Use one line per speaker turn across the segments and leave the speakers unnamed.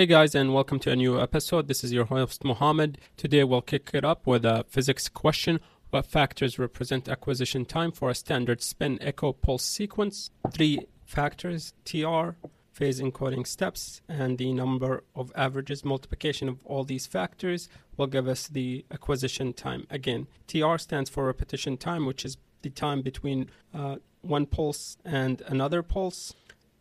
Hey guys, and welcome to a new episode. This is your host Mohammed. Today we'll kick it up with a physics question. What factors represent acquisition time for a standard spin echo pulse sequence? Three factors TR, phase encoding steps, and the number of averages. Multiplication of all these factors will give us the acquisition time. Again, TR stands for repetition time, which is the time between uh, one pulse and another pulse.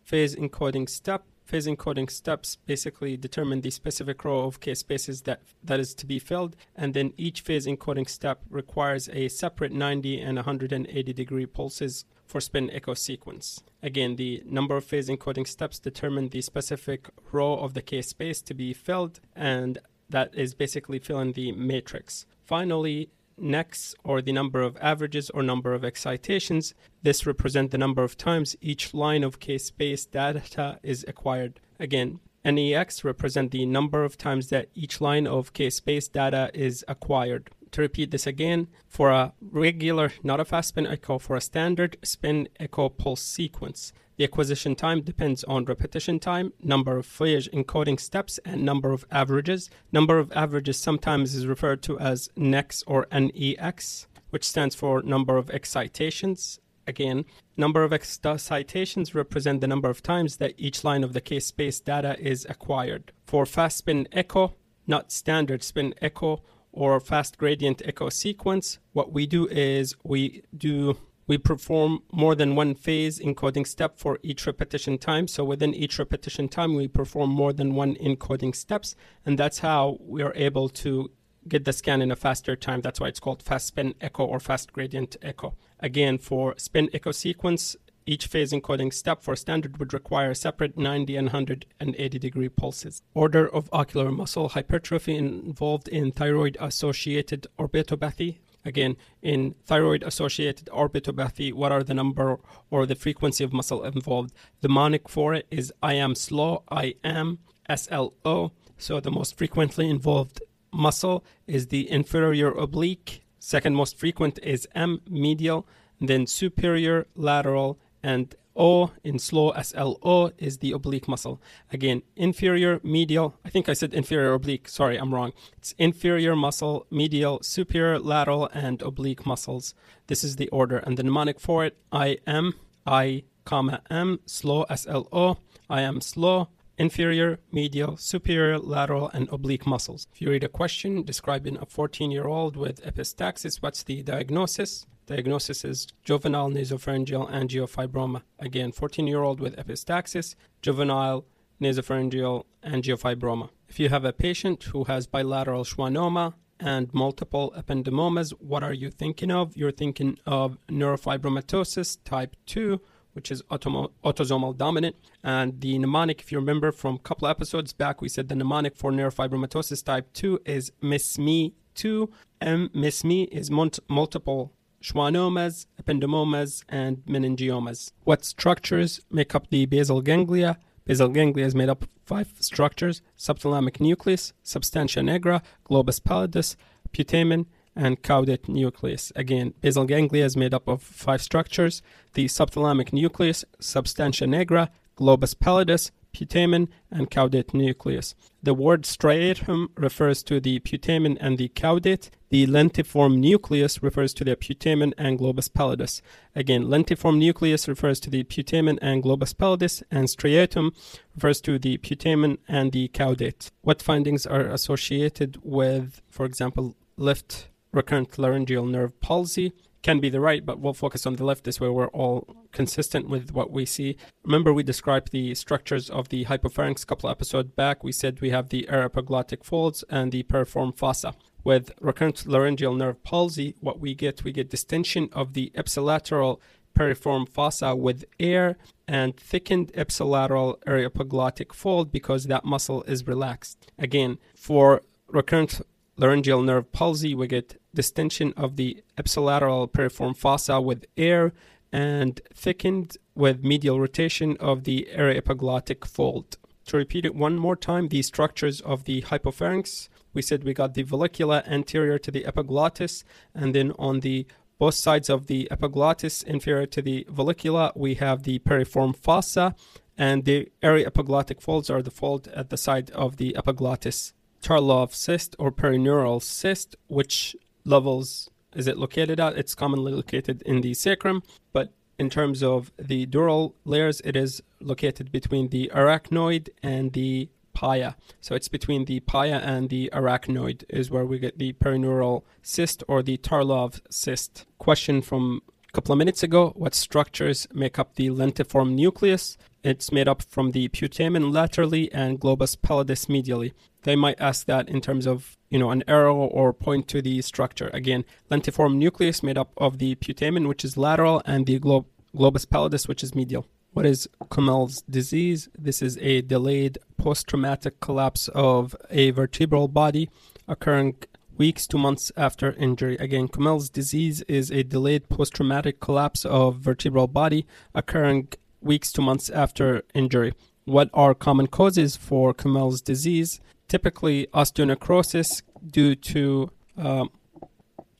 Phase encoding step phase encoding steps basically determine the specific row of K spaces that, that is to be filled, and then each phase encoding step requires a separate 90 and 180 degree pulses for spin echo sequence. Again, the number of phase encoding steps determine the specific row of the K space to be filled, and that is basically filling the matrix. Finally, nex or the number of averages or number of excitations. This represent the number of times each line of k-space data is acquired. Again, NEX represent the number of times that each line of k-space data is acquired. To repeat this again, for a regular, not a fast spin echo, for a standard spin echo pulse sequence, the acquisition time depends on repetition time, number of phase encoding steps, and number of averages. Number of averages sometimes is referred to as NEX or NEX, which stands for number of excitations. Again, number of excitations represent the number of times that each line of the K space data is acquired. For fast spin echo, not standard spin echo or fast gradient echo sequence, what we do is we do we perform more than one phase encoding step for each repetition time. So within each repetition time, we perform more than one encoding steps, and that's how we are able to get the scan in a faster time. That's why it's called fast spin echo or fast gradient echo. Again, for spin echo sequence, each phase encoding step for standard would require separate 90 and 180 degree pulses. Order of ocular muscle hypertrophy involved in thyroid associated orbitopathy, Again, in thyroid associated orbitopathy, what are the number or the frequency of muscle involved? The mnemonic for it is I am slow, I am SLO. So the most frequently involved muscle is the inferior oblique. Second most frequent is M, medial, then superior, lateral, and O in slow SLO is the oblique muscle. Again, inferior, medial. I think I said inferior oblique. Sorry, I'm wrong. It's inferior muscle, medial, superior, lateral, and oblique muscles. This is the order. And the mnemonic for it I am, I, comma, M, slow SLO. I am slow, inferior, medial, superior, lateral, and oblique muscles. If you read a question describing a 14 year old with epistaxis, what's the diagnosis? Diagnosis is juvenile nasopharyngeal angiofibroma. Again, 14 year old with epistaxis, juvenile nasopharyngeal angiofibroma. If you have a patient who has bilateral schwannoma and multiple ependymomas, what are you thinking of? You're thinking of neurofibromatosis type 2, which is automo- autosomal dominant. And the mnemonic, if you remember from a couple episodes back, we said the mnemonic for neurofibromatosis type 2 is MISME 2. M MISME is multiple schwannomas, ependymomas, and meningiomas. What structures make up the basal ganglia? Basal ganglia is made up of five structures subthalamic nucleus, substantia nigra, globus pallidus, putamen, and caudate nucleus. Again, basal ganglia is made up of five structures the subthalamic nucleus, substantia nigra, globus pallidus, putamen and caudate nucleus. The word striatum refers to the putamen and the caudate. The lentiform nucleus refers to the putamen and globus pallidus. Again, lentiform nucleus refers to the putamen and globus pallidus, and striatum refers to the putamen and the caudate. What findings are associated with, for example, left recurrent laryngeal nerve palsy? Can be the right, but we'll focus on the left. This way, we're all consistent with what we see. Remember, we described the structures of the hypopharynx a couple episodes back. We said we have the aryepiglottic folds and the piriform fossa. With recurrent laryngeal nerve palsy, what we get, we get distension of the ipsilateral piriform fossa with air and thickened ipsilateral aryepiglottic fold because that muscle is relaxed. Again, for recurrent laryngeal nerve palsy, we get distension of the ipsilateral piriform fossa with air and thickened with medial rotation of the aryepiglottic fold. To repeat it one more time, the structures of the hypopharynx, we said we got the vallecula anterior to the epiglottis, and then on the both sides of the epiglottis inferior to the vallecula, we have the piriform fossa, and the aryepiglottic folds are the fold at the side of the epiglottis. Tarlov cyst or perineural cyst, which levels is it located at? It's commonly located in the sacrum, but in terms of the dural layers, it is located between the arachnoid and the pia. So it's between the pia and the arachnoid is where we get the perineural cyst or the Tarlov cyst. Question from a couple of minutes ago, what structures make up the lentiform nucleus? It's made up from the putamen laterally and globus pallidus medially. They might ask that in terms of, you know, an arrow or point to the structure. Again, lentiform nucleus made up of the putamen, which is lateral, and the glo- globus pallidus, which is medial. What is Kummell's disease? This is a delayed post-traumatic collapse of a vertebral body occurring weeks to months after injury. Again, Kummell's disease is a delayed post-traumatic collapse of vertebral body occurring weeks to months after injury. What are common causes for Kummell's disease? Typically, osteonecrosis due to uh,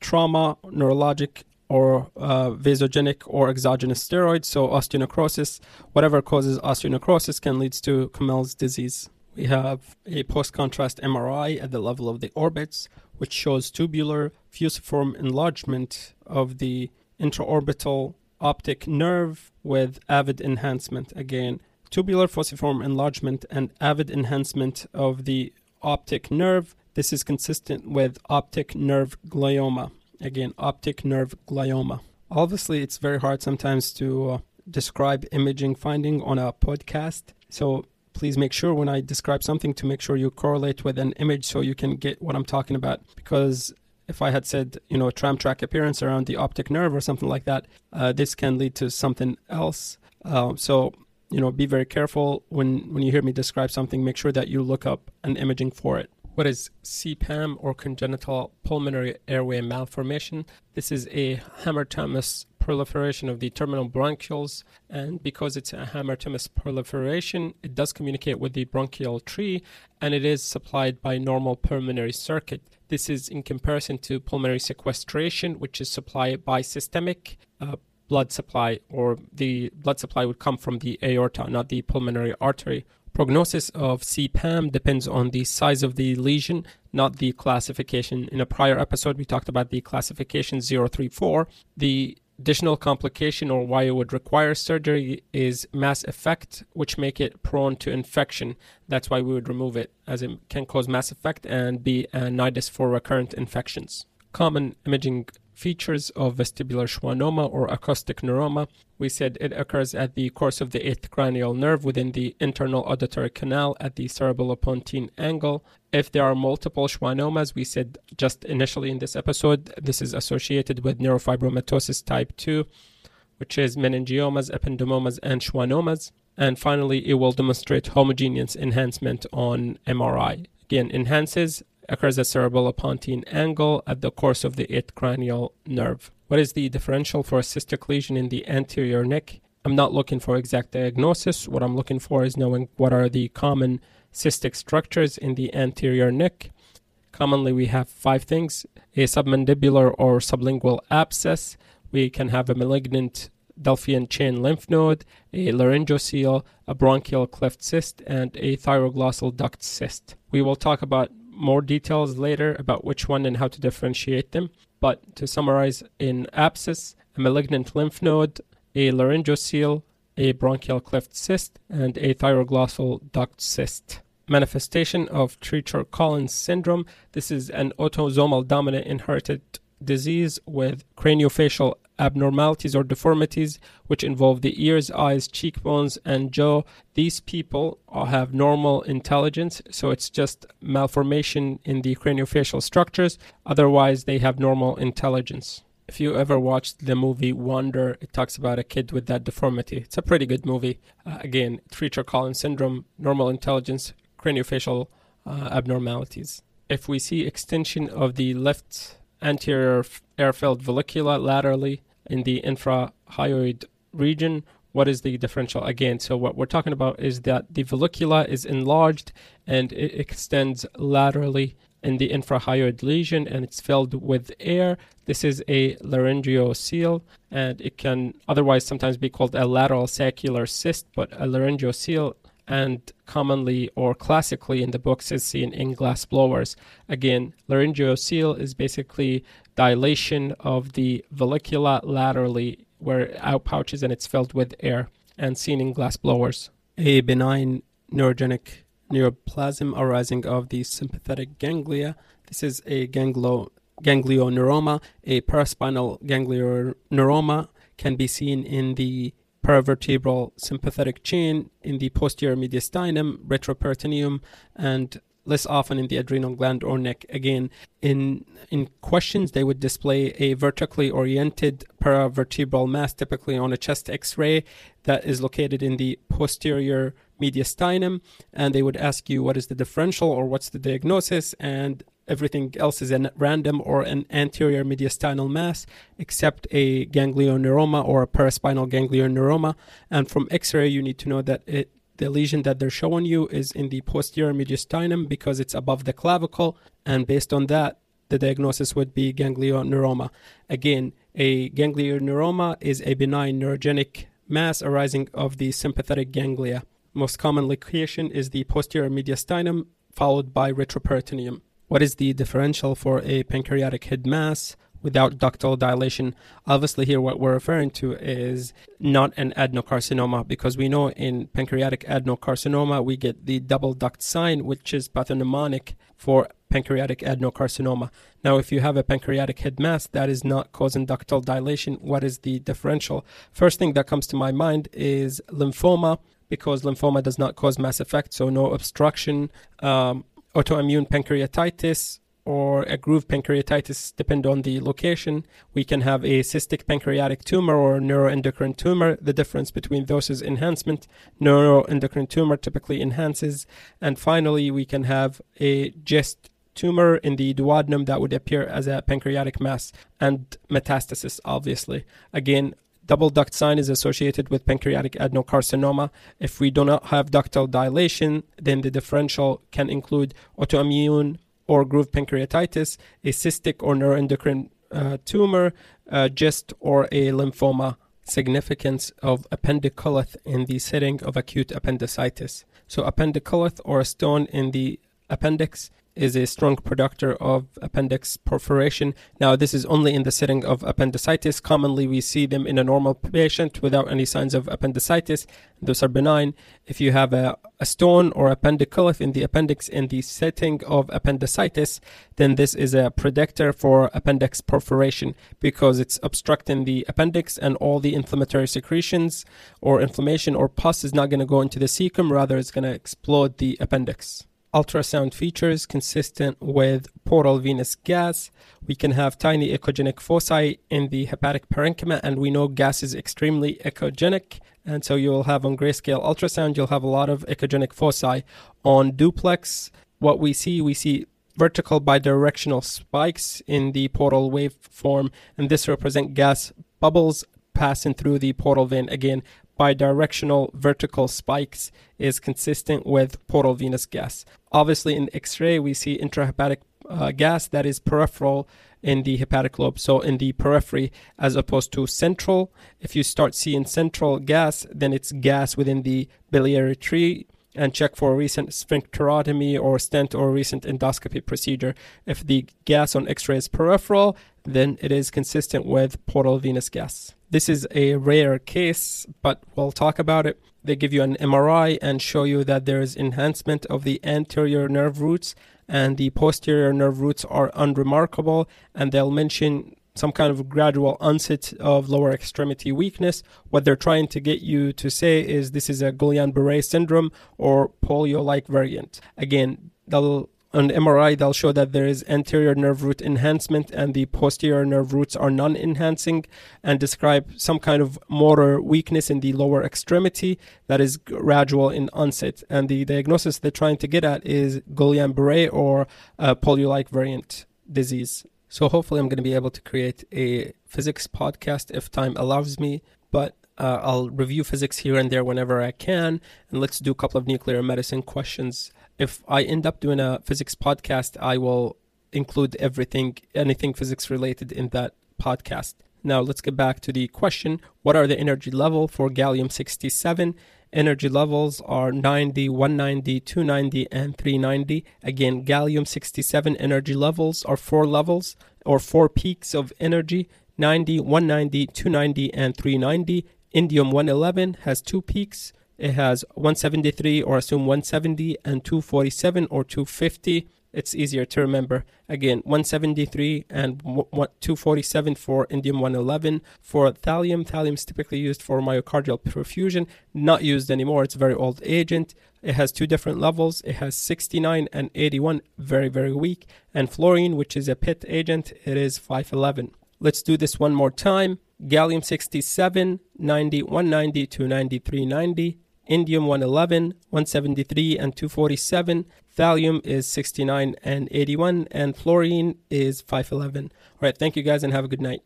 trauma, neurologic or uh, vasogenic or exogenous steroids. So osteonecrosis, whatever causes osteonecrosis, can lead to Kummell's disease. We have a post-contrast MRI at the level of the orbits, which shows tubular fusiform enlargement of the intraorbital optic nerve with avid enhancement. Again, tubular fusiform enlargement and avid enhancement of the optic nerve. This is consistent with optic nerve glioma. Again, optic nerve glioma. Obviously, it's very hard sometimes to uh, describe imaging finding on a podcast. So please make sure when I describe something to make sure you correlate with an image so you can get what I'm talking about. Because if I had said, you know, tram track appearance around the optic nerve or something like that, uh, this can lead to something else. Uh, so, you know, be very careful when, when you hear me describe something, make sure that you look up an imaging for it. What is CPAM or congenital pulmonary airway malformation? This is a hamartomatous proliferation of the terminal bronchioles, and because it's a hamartomatous proliferation, it does communicate with the bronchial tree and it is supplied by normal pulmonary circuit. This is in comparison to pulmonary sequestration, which is supplied by systemic uh, blood supply, or the blood supply would come from the aorta, not the pulmonary artery Prognosis of CPAM depends on the size of the lesion, not the classification. In a prior episode, we talked about the classification 034. The additional complication or why it would require surgery is mass effect, which make it prone to infection. That's why we would remove it, as it can cause mass effect and be a nidus for recurrent infections. Common imaging features of vestibular schwannoma or acoustic neuroma. We said it occurs at the course of the eighth cranial nerve within the internal auditory canal at the cerebellopontine angle. If there are multiple schwannomas, we said just initially in this episode, this is associated with neurofibromatosis type 2, which is meningiomas, ependymomas, and schwannomas. And finally, it will demonstrate homogeneous enhancement on MRI. Again, enhances occurs at cerebellopontine angle at the course of the eighth cranial nerve. What is the differential for a cystic lesion in the anterior neck? I'm not looking for exact diagnosis. What I'm looking for is knowing what are the common cystic structures in the anterior neck. Commonly, we have five things a submandibular or sublingual abscess. We can have a malignant Delphian chain lymph node, a laryngocele, a branchial cleft cyst, and a thyroglossal duct cyst. We will talk about more details later about which one and how to differentiate them. But to summarize, in abscess, a malignant lymph node, a laryngocele, a branchial cleft cyst, and a thyroglossal duct cyst. Manifestation of Treacher Collins syndrome. This is an autosomal dominant inherited disease with craniofacial abnormalities or deformities which involve the ears, eyes, cheekbones, and jaw. These people have normal intelligence, so it's just malformation in the craniofacial structures. Otherwise, they have normal intelligence. If you ever watched the movie Wonder, it talks about a kid with that deformity. It's a pretty good movie. Uh, again, Treacher Collins syndrome, normal intelligence, craniofacial uh, abnormalities. If we see extension of the left anterior air-filled vallecula laterally, in the infrahyoid region. What is the differential? Again, so what we're talking about is that the vallecula is enlarged and it extends laterally in the infrahyoid lesion and it's filled with air. This is a laryngeocele and it can otherwise sometimes be called a lateral saccular cyst, but a laryngeocele and commonly or classically in the books is seen in glass blowers. Again, laryngeocele is basically dilation of the vallecula laterally where out pouches and it's filled with air and seen in glass blowers. A benign neurogenic neuroplasm arising of the sympathetic ganglia. This is a ganglio, ganglioneuroma. A paraspinal ganglioneuroma can be seen in the paravertebral sympathetic chain, in the posterior mediastinum, retroperitoneum, and less often in the adrenal gland or neck. Again, in in questions, they would display a vertically oriented paravertebral mass, typically on a chest X-ray, that is located in the posterior mediastinum, and they would ask you what is the differential or what's the diagnosis, and everything else is a random or an anterior mediastinal mass, except a ganglioneuroma or a paraspinal ganglioneuroma. And from X-ray, you need to know that it the lesion that they're showing you is in the posterior mediastinum because it's above the clavicle, and based on that, the diagnosis would be ganglioneuroma. Again, a ganglioneuroma is a benign neurogenic mass arising of the sympathetic ganglia. Most common location is the posterior mediastinum, followed by retroperitoneum. What is the differential for a pancreatic head mass? without ductal dilation. Obviously, here what we're referring to is not an adenocarcinoma because we know in pancreatic adenocarcinoma we get the double duct sign, which is pathognomonic for pancreatic adenocarcinoma. Now, if you have a pancreatic head mass that is not causing ductal dilation, what is the differential? First thing that comes to my mind is lymphoma because lymphoma does not cause mass effect, so no obstruction. Um, autoimmune pancreatitis or a groove pancreatitis depend on the location. We can have a cystic pancreatic tumor or neuroendocrine tumor. The difference between those is enhancement. Neuroendocrine tumor typically enhances. And finally, we can have a GIST tumor in the duodenum that would appear as a pancreatic mass and metastasis, obviously. Again, double duct sign is associated with pancreatic adenocarcinoma. If we do not have ductal dilation, then the differential can include autoimmune or groove pancreatitis, a cystic or neuroendocrine uh, tumor, uh, GIST, or a lymphoma. Significance of appendicolith in the setting of acute appendicitis. So, appendicolith or a stone in the appendix is a strong producer of appendix perforation. Now, this is only in the setting of appendicitis. Commonly, we see them in a normal patient without any signs of appendicitis. Those are benign. If you have a, a stone or appendicolith in the appendix in the setting of appendicitis, then this is a predictor for appendix perforation because it's obstructing the appendix and all the inflammatory secretions or inflammation or pus is not going to go into the cecum, rather, it's going to explode the appendix ultrasound features consistent with portal venous gas. We can have tiny echogenic foci in the hepatic parenchyma, and we know gas is extremely echogenic. And so you'll have on grayscale ultrasound, you'll have a lot of echogenic foci. On duplex, what we see, we see vertical bidirectional spikes in the portal waveform, and this represent gas bubbles passing through the portal vein. Again, bidirectional vertical spikes is consistent with portal venous gas. Obviously, in X-ray, we see intrahepatic uh, gas that is peripheral in the hepatic lobe, so in the periphery as opposed to central. If you start seeing central gas, then it's gas within the biliary tree and check for a recent sphincterotomy or stent or recent endoscopy procedure. If the gas on X-ray is peripheral, then it is consistent with portal venous gas. This is a rare case, but we'll talk about it. They give you an MRI and show you that there is enhancement of the anterior nerve roots and the posterior nerve roots are unremarkable and they'll mention some kind of gradual onset of lower extremity weakness. What they're trying to get you to say is this is a Guillain-Barré syndrome or polio-like variant. Again, they'll on MRI, they'll show that there is anterior nerve root enhancement and the posterior nerve roots are non enhancing and describe some kind of motor weakness in the lower extremity that is gradual in onset. And the diagnosis they're trying to get at is Guillain Barre or uh, polio like variant disease. So hopefully, I'm going to be able to create a physics podcast if time allows me. But uh, I'll review physics here and there whenever I can. And let's do a couple of nuclear medicine questions if I end up doing a physics podcast, I will include everything, anything physics related in that podcast. Now let's get back to the question. What are the energy level for gallium 67? Energy levels are 90, 190, 290, and 390. Again, gallium 67 energy levels are four levels or four peaks of energy 90, 190, 290, and 390. Indium 111 has two peaks. It has 173 or assume 170 and 247 or 250 it's easier to remember. Again, 173 and 247 for indium 111. For thallium, thallium is typically used for myocardial perfusion, not used anymore. It's a very old agent. It has two different levels. It has 69 and 81, very, very weak. And fluorine, which is a PET agent, it is 511. Let's do this one more time. Gallium 67, 90, 190 to 9390 indium 111, 173, and 247. Thallium is 69 and 81, and fluorine is 511. All right, thank you guys and have a good night.